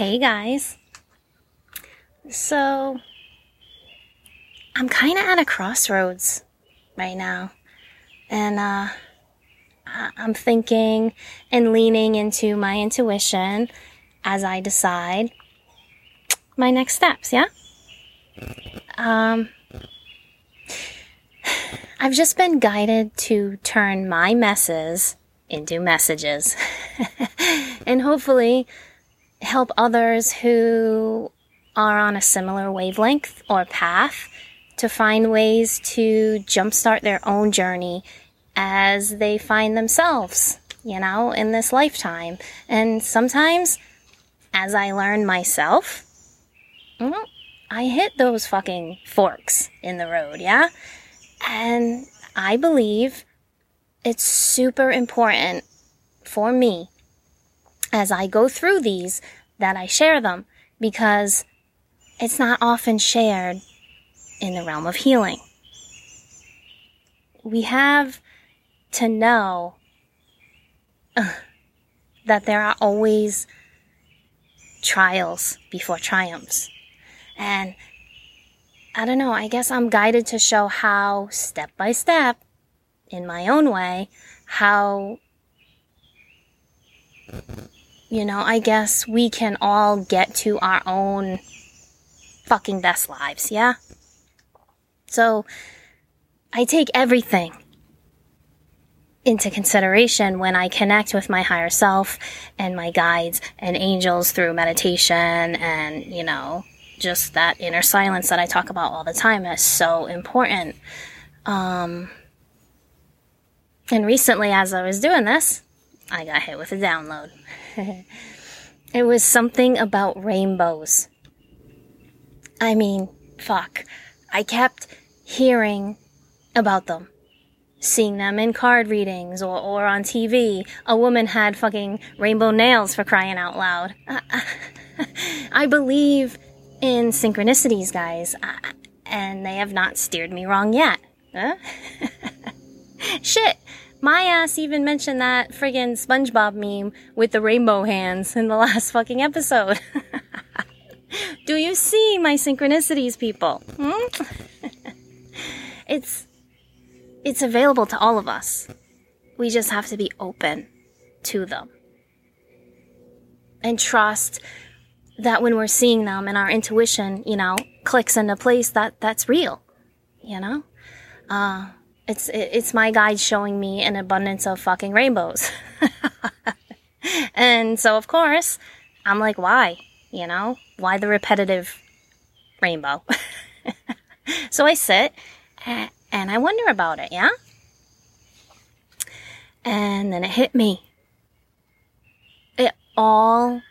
Hey guys. So, I'm kind of at a crossroads right now. And, uh, I'm thinking and leaning into my intuition as I decide my next steps, yeah? Um, I've just been guided to turn my messes into messages and hopefully help others who are on a similar wavelength or path to find ways to jumpstart their own journey as they find themselves, you know, in this lifetime. And sometimes, as I learn myself, well, I hit those fucking forks in the road, yeah? And I believe it's super important for me as I go through these that I share them because it's not often shared in the realm of healing. We have to know uh, that there are always trials before triumphs. And I don't know, I guess I'm guided to show how, step by step, in my own way, how, you know, I guess we can all get to our own fucking best lives, yeah? So, I take everything into consideration when I connect with my higher self and my guides and angels through meditation and, you know, just that inner silence that I talk about all the time is so important. Um, and recently, as I was doing this, I got hit with a download. it was something about rainbows. I mean, fuck. I kept hearing about them seeing them in card readings or, or on TV. A woman had fucking rainbow nails for crying out loud. I believe in synchronicities, guys, and they have not steered me wrong yet. Huh? Shit, my ass even mentioned that friggin' SpongeBob meme with the rainbow hands in the last fucking episode. Do you see my synchronicities, people? Hmm? it's it's available to all of us. We just have to be open to them. And trust that when we're seeing them and our intuition, you know, clicks into place that that's real, you know? Uh, it's, it's my guide showing me an abundance of fucking rainbows. and so of course, I'm like, why? You know, why the repetitive rainbow? so I sit and I wonder about it, yeah? And then it hit me. It all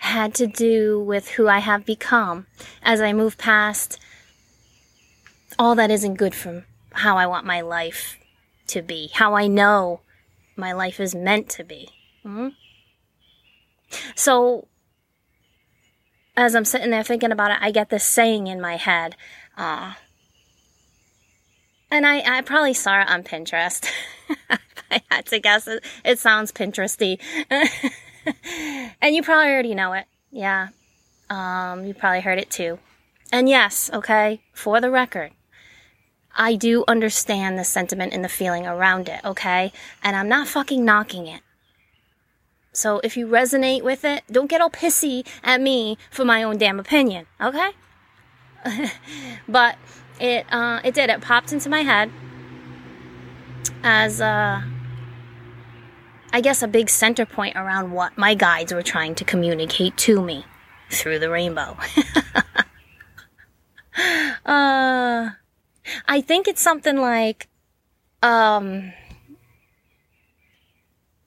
had to do with who I have become as I move past all that isn't good from how I want my life to be, how I know my life is meant to be. Mm-hmm. So, as I'm sitting there thinking about it, I get this saying in my head. Uh, and I, I probably saw it on Pinterest. I had to guess it. It sounds Pinteresty. and you probably already know it. Yeah. Um, you probably heard it too. And yes, okay, for the record, I do understand the sentiment and the feeling around it, okay? And I'm not fucking knocking it. So if you resonate with it, don't get all pissy at me for my own damn opinion, okay? but it uh, it did. It popped into my head as uh, I guess a big center point around what my guides were trying to communicate to me through the rainbow. uh, I think it's something like um,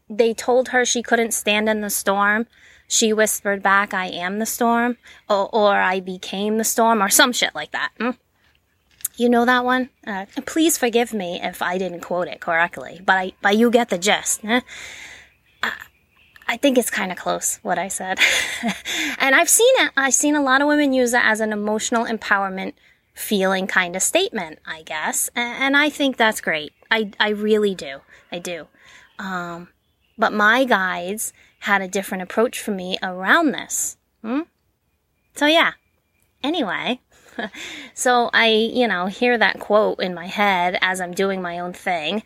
they told her she couldn't stand in the storm. She whispered back, I am the storm, or, or I became the storm, or some shit like that. Mm? You know that one? Uh, please forgive me if I didn't quote it correctly, but I, but you get the gist. Eh? I, I think it's kind of close what I said, and I've seen it. I've seen a lot of women use it as an emotional empowerment feeling kind of statement, I guess, and, and I think that's great. I I really do. I do. Um, but my guides had a different approach for me around this. Hmm? So yeah. Anyway, so I, you know, hear that quote in my head as I'm doing my own thing,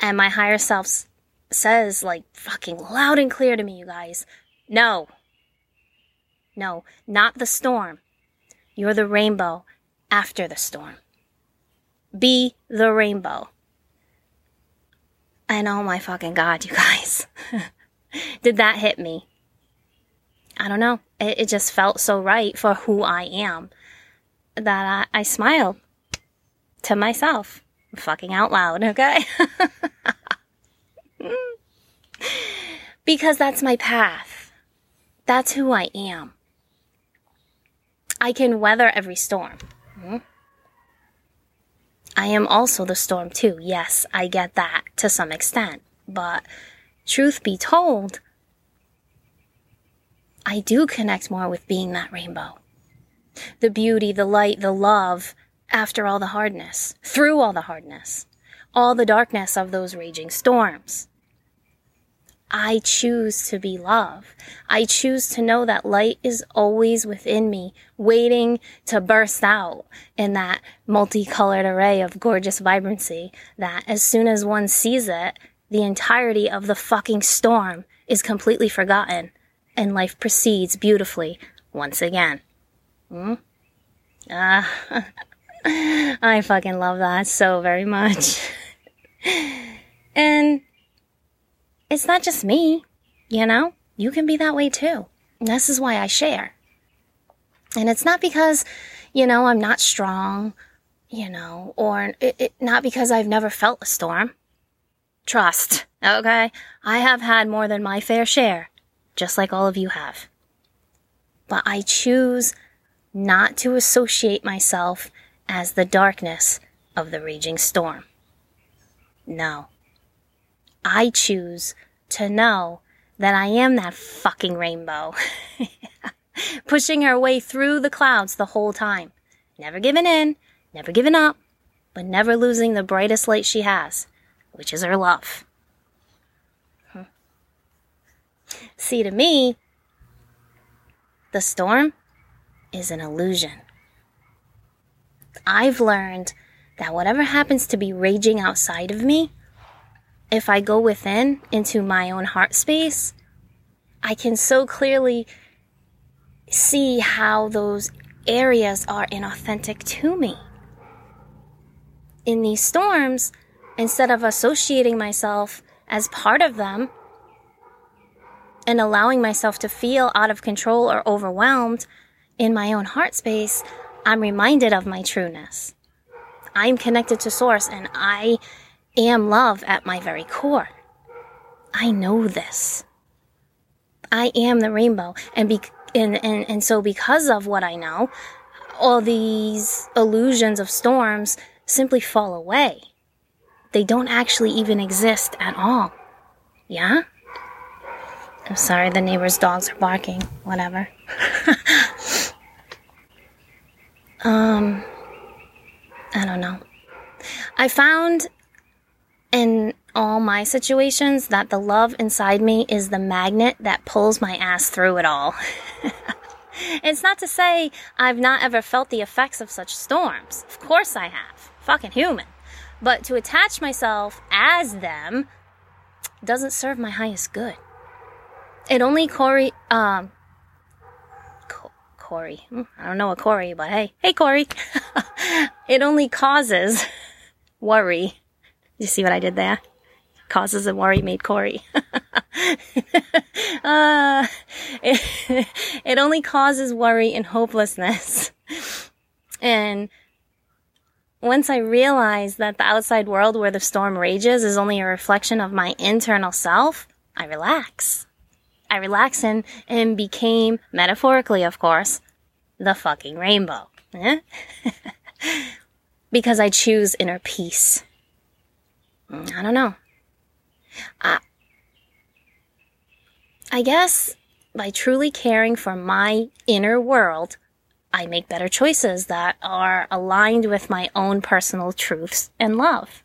and my higher self says, like, fucking loud and clear to me, you guys, no. No, not the storm. You're the rainbow after the storm. Be the rainbow. And oh my fucking god, you guys. Did that hit me? I don't know. It, it just felt so right for who I am that I, I smiled to myself, fucking out loud, okay? because that's my path. That's who I am. I can weather every storm. I am also the storm too. Yes, I get that to some extent. But truth be told, I do connect more with being that rainbow. The beauty, the light, the love after all the hardness, through all the hardness, all the darkness of those raging storms. I choose to be love. I choose to know that light is always within me, waiting to burst out in that multicolored array of gorgeous vibrancy that as soon as one sees it, the entirety of the fucking storm is completely forgotten and life proceeds beautifully once again. Hmm? Ah, I fucking love that so very much. and it's not just me, you know? You can be that way too. And this is why I share. And it's not because, you know, I'm not strong, you know, or it, it, not because I've never felt a storm. Trust, okay? I have had more than my fair share, just like all of you have. But I choose not to associate myself as the darkness of the raging storm. No. I choose to know that I am that fucking rainbow. Pushing her way through the clouds the whole time. Never giving in, never giving up, but never losing the brightest light she has, which is her love. Hmm. See, to me, the storm is an illusion. I've learned that whatever happens to be raging outside of me, if I go within into my own heart space, I can so clearly see how those areas are inauthentic to me. In these storms, instead of associating myself as part of them and allowing myself to feel out of control or overwhelmed in my own heart space, I'm reminded of my trueness. I'm connected to source and I am love at my very core. I know this. I am the rainbow and be- and, and, and so because of what I know, all these illusions of storms simply fall away. They don't actually even exist at all. Yeah? I'm sorry, the neighbor's dogs are barking. Whatever. um, I don't know. I found in all my situations that the love inside me is the magnet that pulls my ass through it all. it's not to say I've not ever felt the effects of such storms. Of course I have. Fucking human. But to attach myself as them doesn't serve my highest good. It only Corey, um, Co- Corey. Hmm, I don't know a Corey, but hey, hey Corey. it only causes worry. You see what I did there? Causes of worry made Corey. uh, it, it only causes worry and hopelessness. And once I realize that the outside world where the storm rages is only a reflection of my internal self, I relax. I relax and, and became, metaphorically of course, the fucking rainbow. Eh? because I choose inner peace. Mm, I don't know. I, I guess by truly caring for my inner world, I make better choices that are aligned with my own personal truths and love.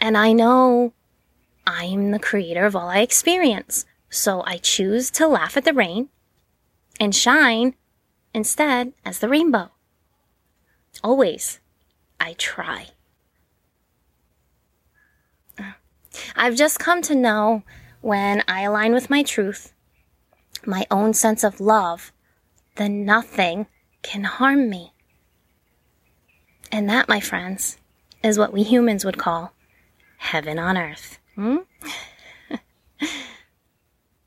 And I know I'm the creator of all I experience. So I choose to laugh at the rain, and shine instead as the rainbow. Always, I try. I've just come to know when I align with my truth, my own sense of love, then nothing can harm me. And that, my friends, is what we humans would call heaven on earth. Hmm?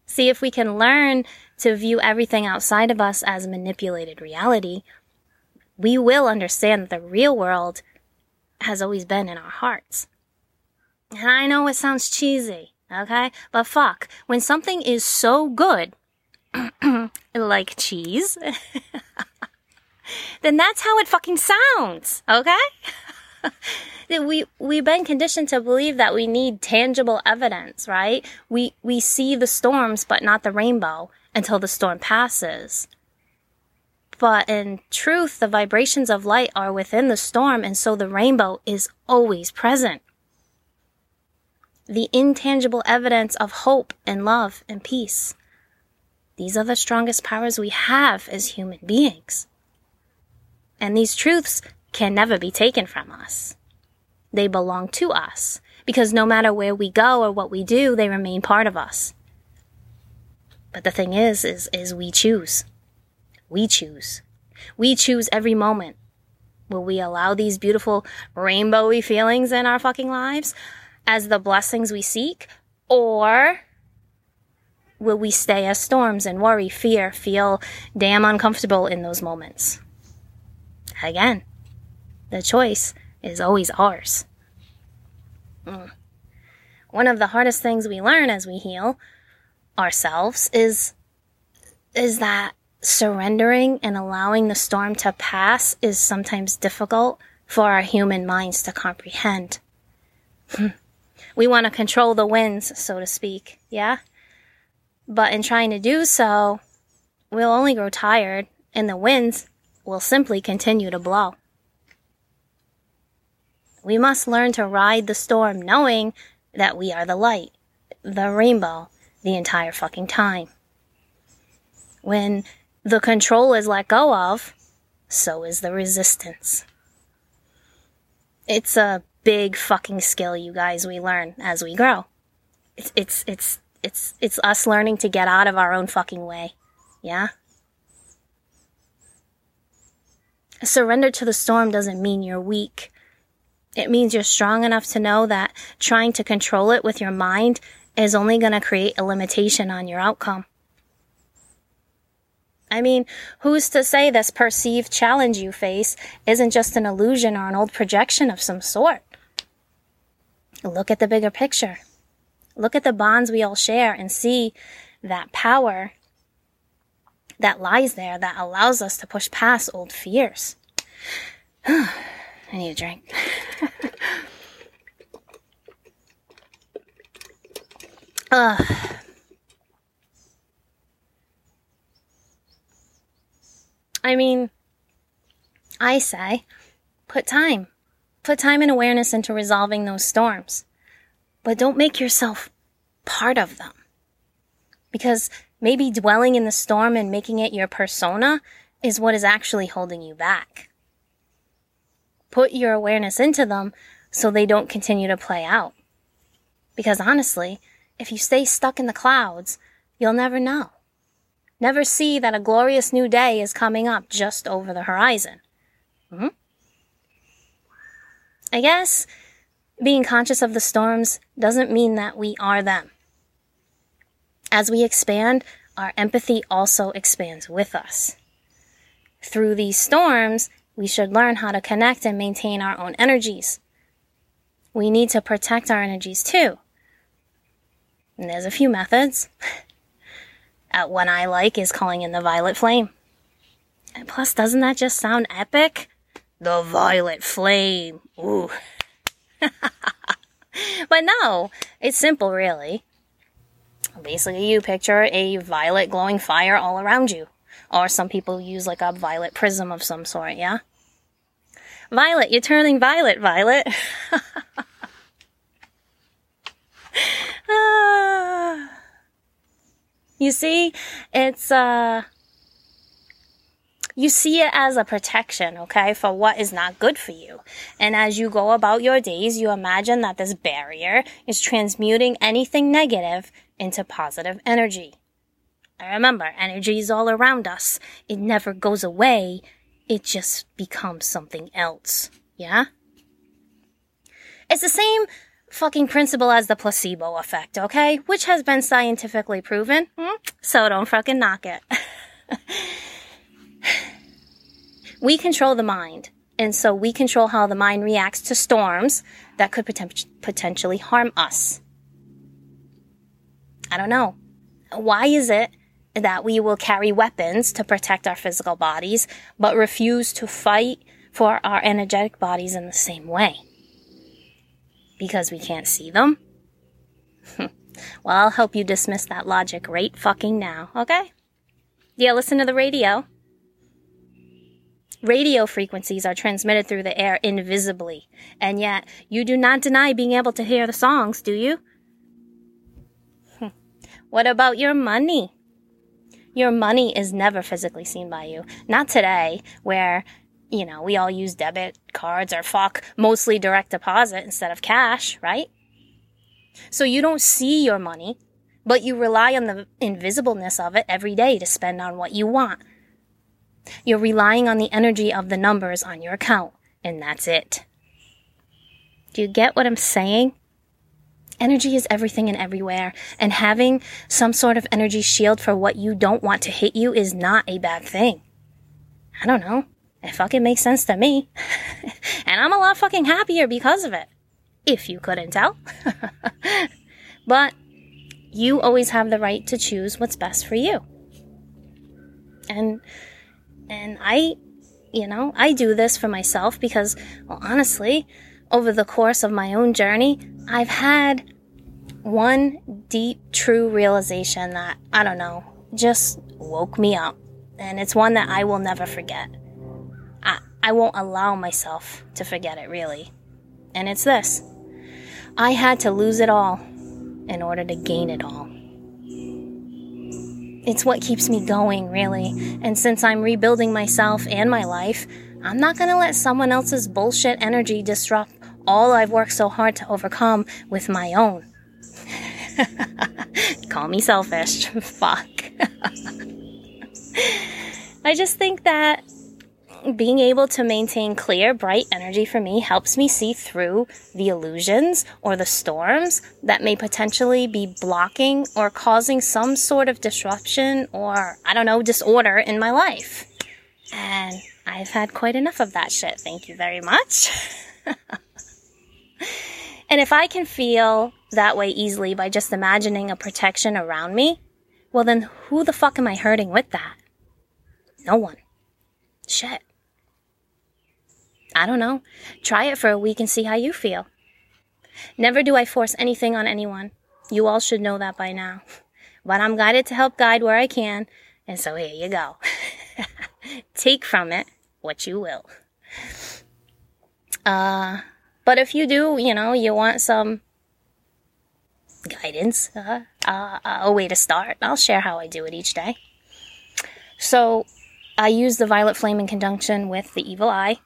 See if we can learn to view everything outside of us as manipulated reality, we will understand that the real world has always been in our hearts. I know it sounds cheesy, okay? But fuck, when something is so good, like cheese, then that's how it fucking sounds, okay? we we've been conditioned to believe that we need tangible evidence, right? We we see the storms but not the rainbow until the storm passes. But in truth, the vibrations of light are within the storm and so the rainbow is always present. The intangible evidence of hope and love and peace. These are the strongest powers we have as human beings. And these truths can never be taken from us. They belong to us because no matter where we go or what we do, they remain part of us. But the thing is, is, is we choose. We choose. We choose every moment. Will we allow these beautiful rainbowy feelings in our fucking lives as the blessings we seek? Or will we stay as storms and worry, fear, feel damn uncomfortable in those moments? Again, the choice is always ours. Mm. One of the hardest things we learn as we heal ourselves is is that surrendering and allowing the storm to pass is sometimes difficult for our human minds to comprehend. We want to control the winds, so to speak, yeah? But in trying to do so, we'll only grow tired and the winds will simply continue to blow. We must learn to ride the storm knowing that we are the light, the rainbow, the entire fucking time. When the control is let go of, so is the resistance. It's a big fucking skill, you guys, we learn as we grow. It's, it's, it's, it's, it's us learning to get out of our own fucking way. Yeah? Surrender to the storm doesn't mean you're weak. It means you're strong enough to know that trying to control it with your mind is only going to create a limitation on your outcome. I mean, who's to say this perceived challenge you face isn't just an illusion or an old projection of some sort? Look at the bigger picture. Look at the bonds we all share and see that power that lies there that allows us to push past old fears. I need a drink. uh. I mean, I say, put time. Put time and awareness into resolving those storms. But don't make yourself part of them. Because maybe dwelling in the storm and making it your persona is what is actually holding you back put your awareness into them so they don't continue to play out. Because honestly, if you stay stuck in the clouds, you'll never know. Never see that a glorious new day is coming up just over the horizon. hmm I guess being conscious of the storms doesn't mean that we are them. As we expand, our empathy also expands with us. Through these storms, we should learn how to connect and maintain our own energies. We need to protect our energies too. And there's a few methods. one I like is calling in the violet flame. And plus, doesn't that just sound epic? The violet flame. Ooh. but no, it's simple, really. Basically, you picture a violet glowing fire all around you. Or some people use like a violet prism of some sort, yeah? Violet, you're turning violet, Violet. you see, it's, uh, You see it as a protection, okay, for what is not good for you. And as you go about your days, you imagine that this barrier is transmuting anything negative into positive energy. And remember, energy is all around us. It never goes away. It just becomes something else. Yeah? It's the same fucking principle as the placebo effect, okay? Which has been scientifically proven. Hmm? So don't fucking knock it. we control the mind. And so we control how the mind reacts to storms that could poten- potentially harm us. I don't know. Why is it that we will carry weapons to protect our physical bodies, but refuse to fight for our energetic bodies in the same way? Because we can't see them? well, I'll help you dismiss that logic right fucking now, okay? You listen to the radio? Radio frequencies are transmitted through the air invisibly, and yet you do not deny being able to hear the songs, do you? Hmm. what about your money? Your money is never physically seen by you. Not today, where, you know, we all use debit cards or fuck mostly direct deposit instead of cash, right? So you don't see your money, but you rely on the invisibleness of it every day to spend on what you want. You're relying on the energy of the numbers on your account, and that's it. Do you get what I'm saying? Energy is everything and everywhere, and having some sort of energy shield for what you don't want to hit you is not a bad thing. I don't know. It fucking makes sense to me. and I'm a lot fucking happier because of it. If you couldn't tell. but you always have the right to choose what's best for you. And and I you know, I do this for myself because well honestly, over the course of my own journey, I've had one deep, true realization that, I don't know, just woke me up. And it's one that I will never forget. I, I won't allow myself to forget it, really. And it's this I had to lose it all in order to gain it all. It's what keeps me going, really. And since I'm rebuilding myself and my life, I'm not gonna let someone else's bullshit energy disrupt all I've worked so hard to overcome with my own. Call me selfish. Fuck. I just think that being able to maintain clear, bright energy for me helps me see through the illusions or the storms that may potentially be blocking or causing some sort of disruption or, I don't know, disorder in my life. And I've had quite enough of that shit. Thank you very much. and if I can feel that way easily by just imagining a protection around me, well then who the fuck am I hurting with that? No one. Shit. I don't know. Try it for a week and see how you feel. Never do I force anything on anyone. You all should know that by now. But I'm guided to help guide where I can, and so here you go. Take from it what you will. Uh, but if you do, you know, you want some guidance, uh, uh, a way to start, I'll share how I do it each day. So, I use the violet flame in conjunction with the evil eye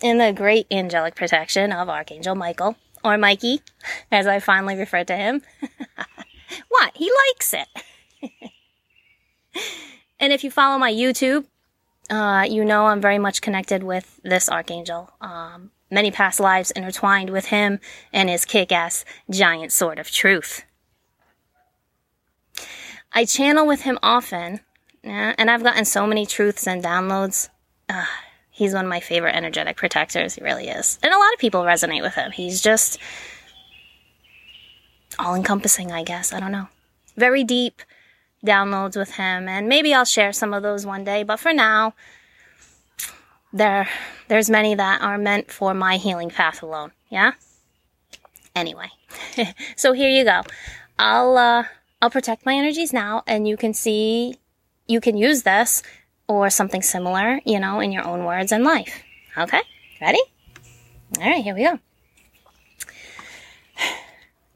in the great angelic protection of Archangel Michael, or Mikey, as I fondly refer to him. what? He likes it. and if you follow my YouTube, uh, you know I'm very much connected with this Archangel. Um, many past lives intertwined with him and his kick ass giant sword of truth. I channel with him often, and I've gotten so many truths and downloads. Uh, he's one of my favorite energetic protectors. He really is. And a lot of people resonate with him. He's just all encompassing, I guess. I don't know. Very deep downloads with him. And maybe I'll share some of those one day. But for now, there, there's many that are meant for my healing path alone. Yeah? Anyway. so here you go. I'll, uh, I'll protect my energies now and you can see, you can use this or something similar, you know, in your own words and life. Okay? Ready? All right, here we go.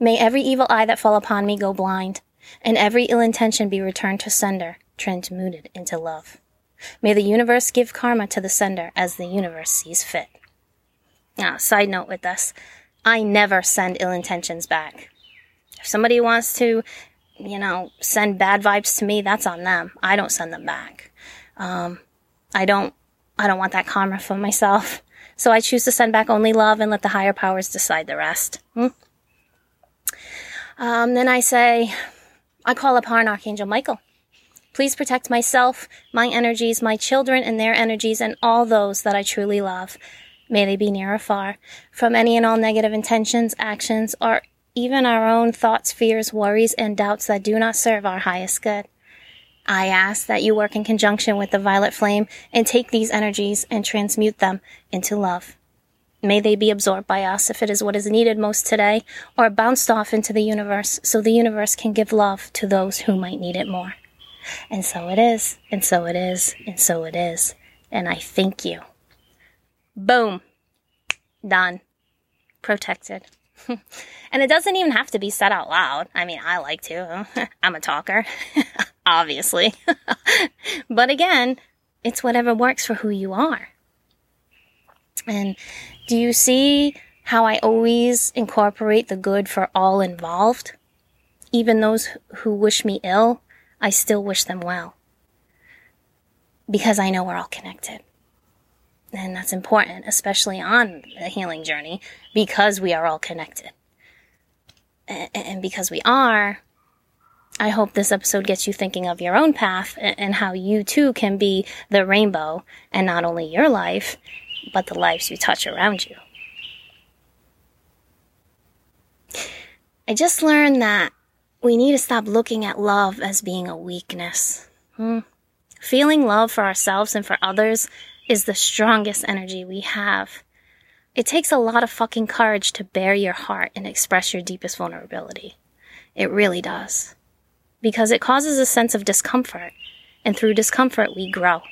May every evil eye that fall upon me go blind, and every ill intention be returned to sender, transmuted into love. May the universe give karma to the sender as the universe sees fit. Now, side note with this, I never send ill intentions back. If somebody wants to, you know, send bad vibes to me, that's on them. I don't send them back. Um, I don't, I don't want that karma for myself. So I choose to send back only love and let the higher powers decide the rest. Hmm? Um, then I say, I call upon Archangel Michael. Please protect myself, my energies, my children and their energies, and all those that I truly love. May they be near or far from any and all negative intentions, actions, or even our own thoughts, fears, worries, and doubts that do not serve our highest good. I ask that you work in conjunction with the violet flame and take these energies and transmute them into love. May they be absorbed by us if it is what is needed most today, or bounced off into the universe so the universe can give love to those who might need it more. And so it is, and so it is, and so it is. And I thank you. Boom. Done. Protected. and it doesn't even have to be said out loud. I mean, I like to. I'm a talker, obviously. but again, it's whatever works for who you are. And do you see how I always incorporate the good for all involved? Even those who wish me ill, I still wish them well. Because I know we're all connected. And that's important, especially on the healing journey, because we are all connected. And because we are, I hope this episode gets you thinking of your own path and how you too can be the rainbow and not only your life, but the lives you touch around you. I just learned that we need to stop looking at love as being a weakness. Hmm. Feeling love for ourselves and for others is the strongest energy we have. It takes a lot of fucking courage to bare your heart and express your deepest vulnerability. It really does. Because it causes a sense of discomfort, and through discomfort, we grow.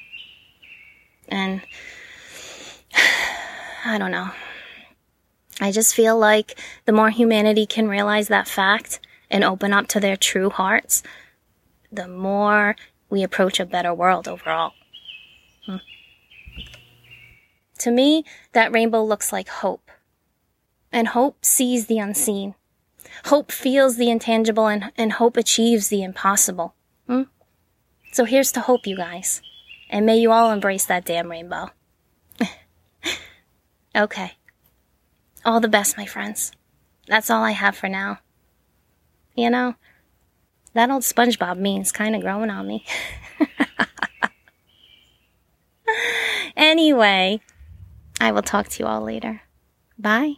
And I don't know. I just feel like the more humanity can realize that fact and open up to their true hearts, the more we approach a better world overall. Hmm. To me, that rainbow looks like hope. And hope sees the unseen. Hope feels the intangible and, and hope achieves the impossible. Hmm? So here's to hope, you guys. And may you all embrace that damn rainbow. okay. All the best, my friends. That's all I have for now. You know, that old SpongeBob meme's kind of growing on me. anyway, I will talk to you all later. Bye.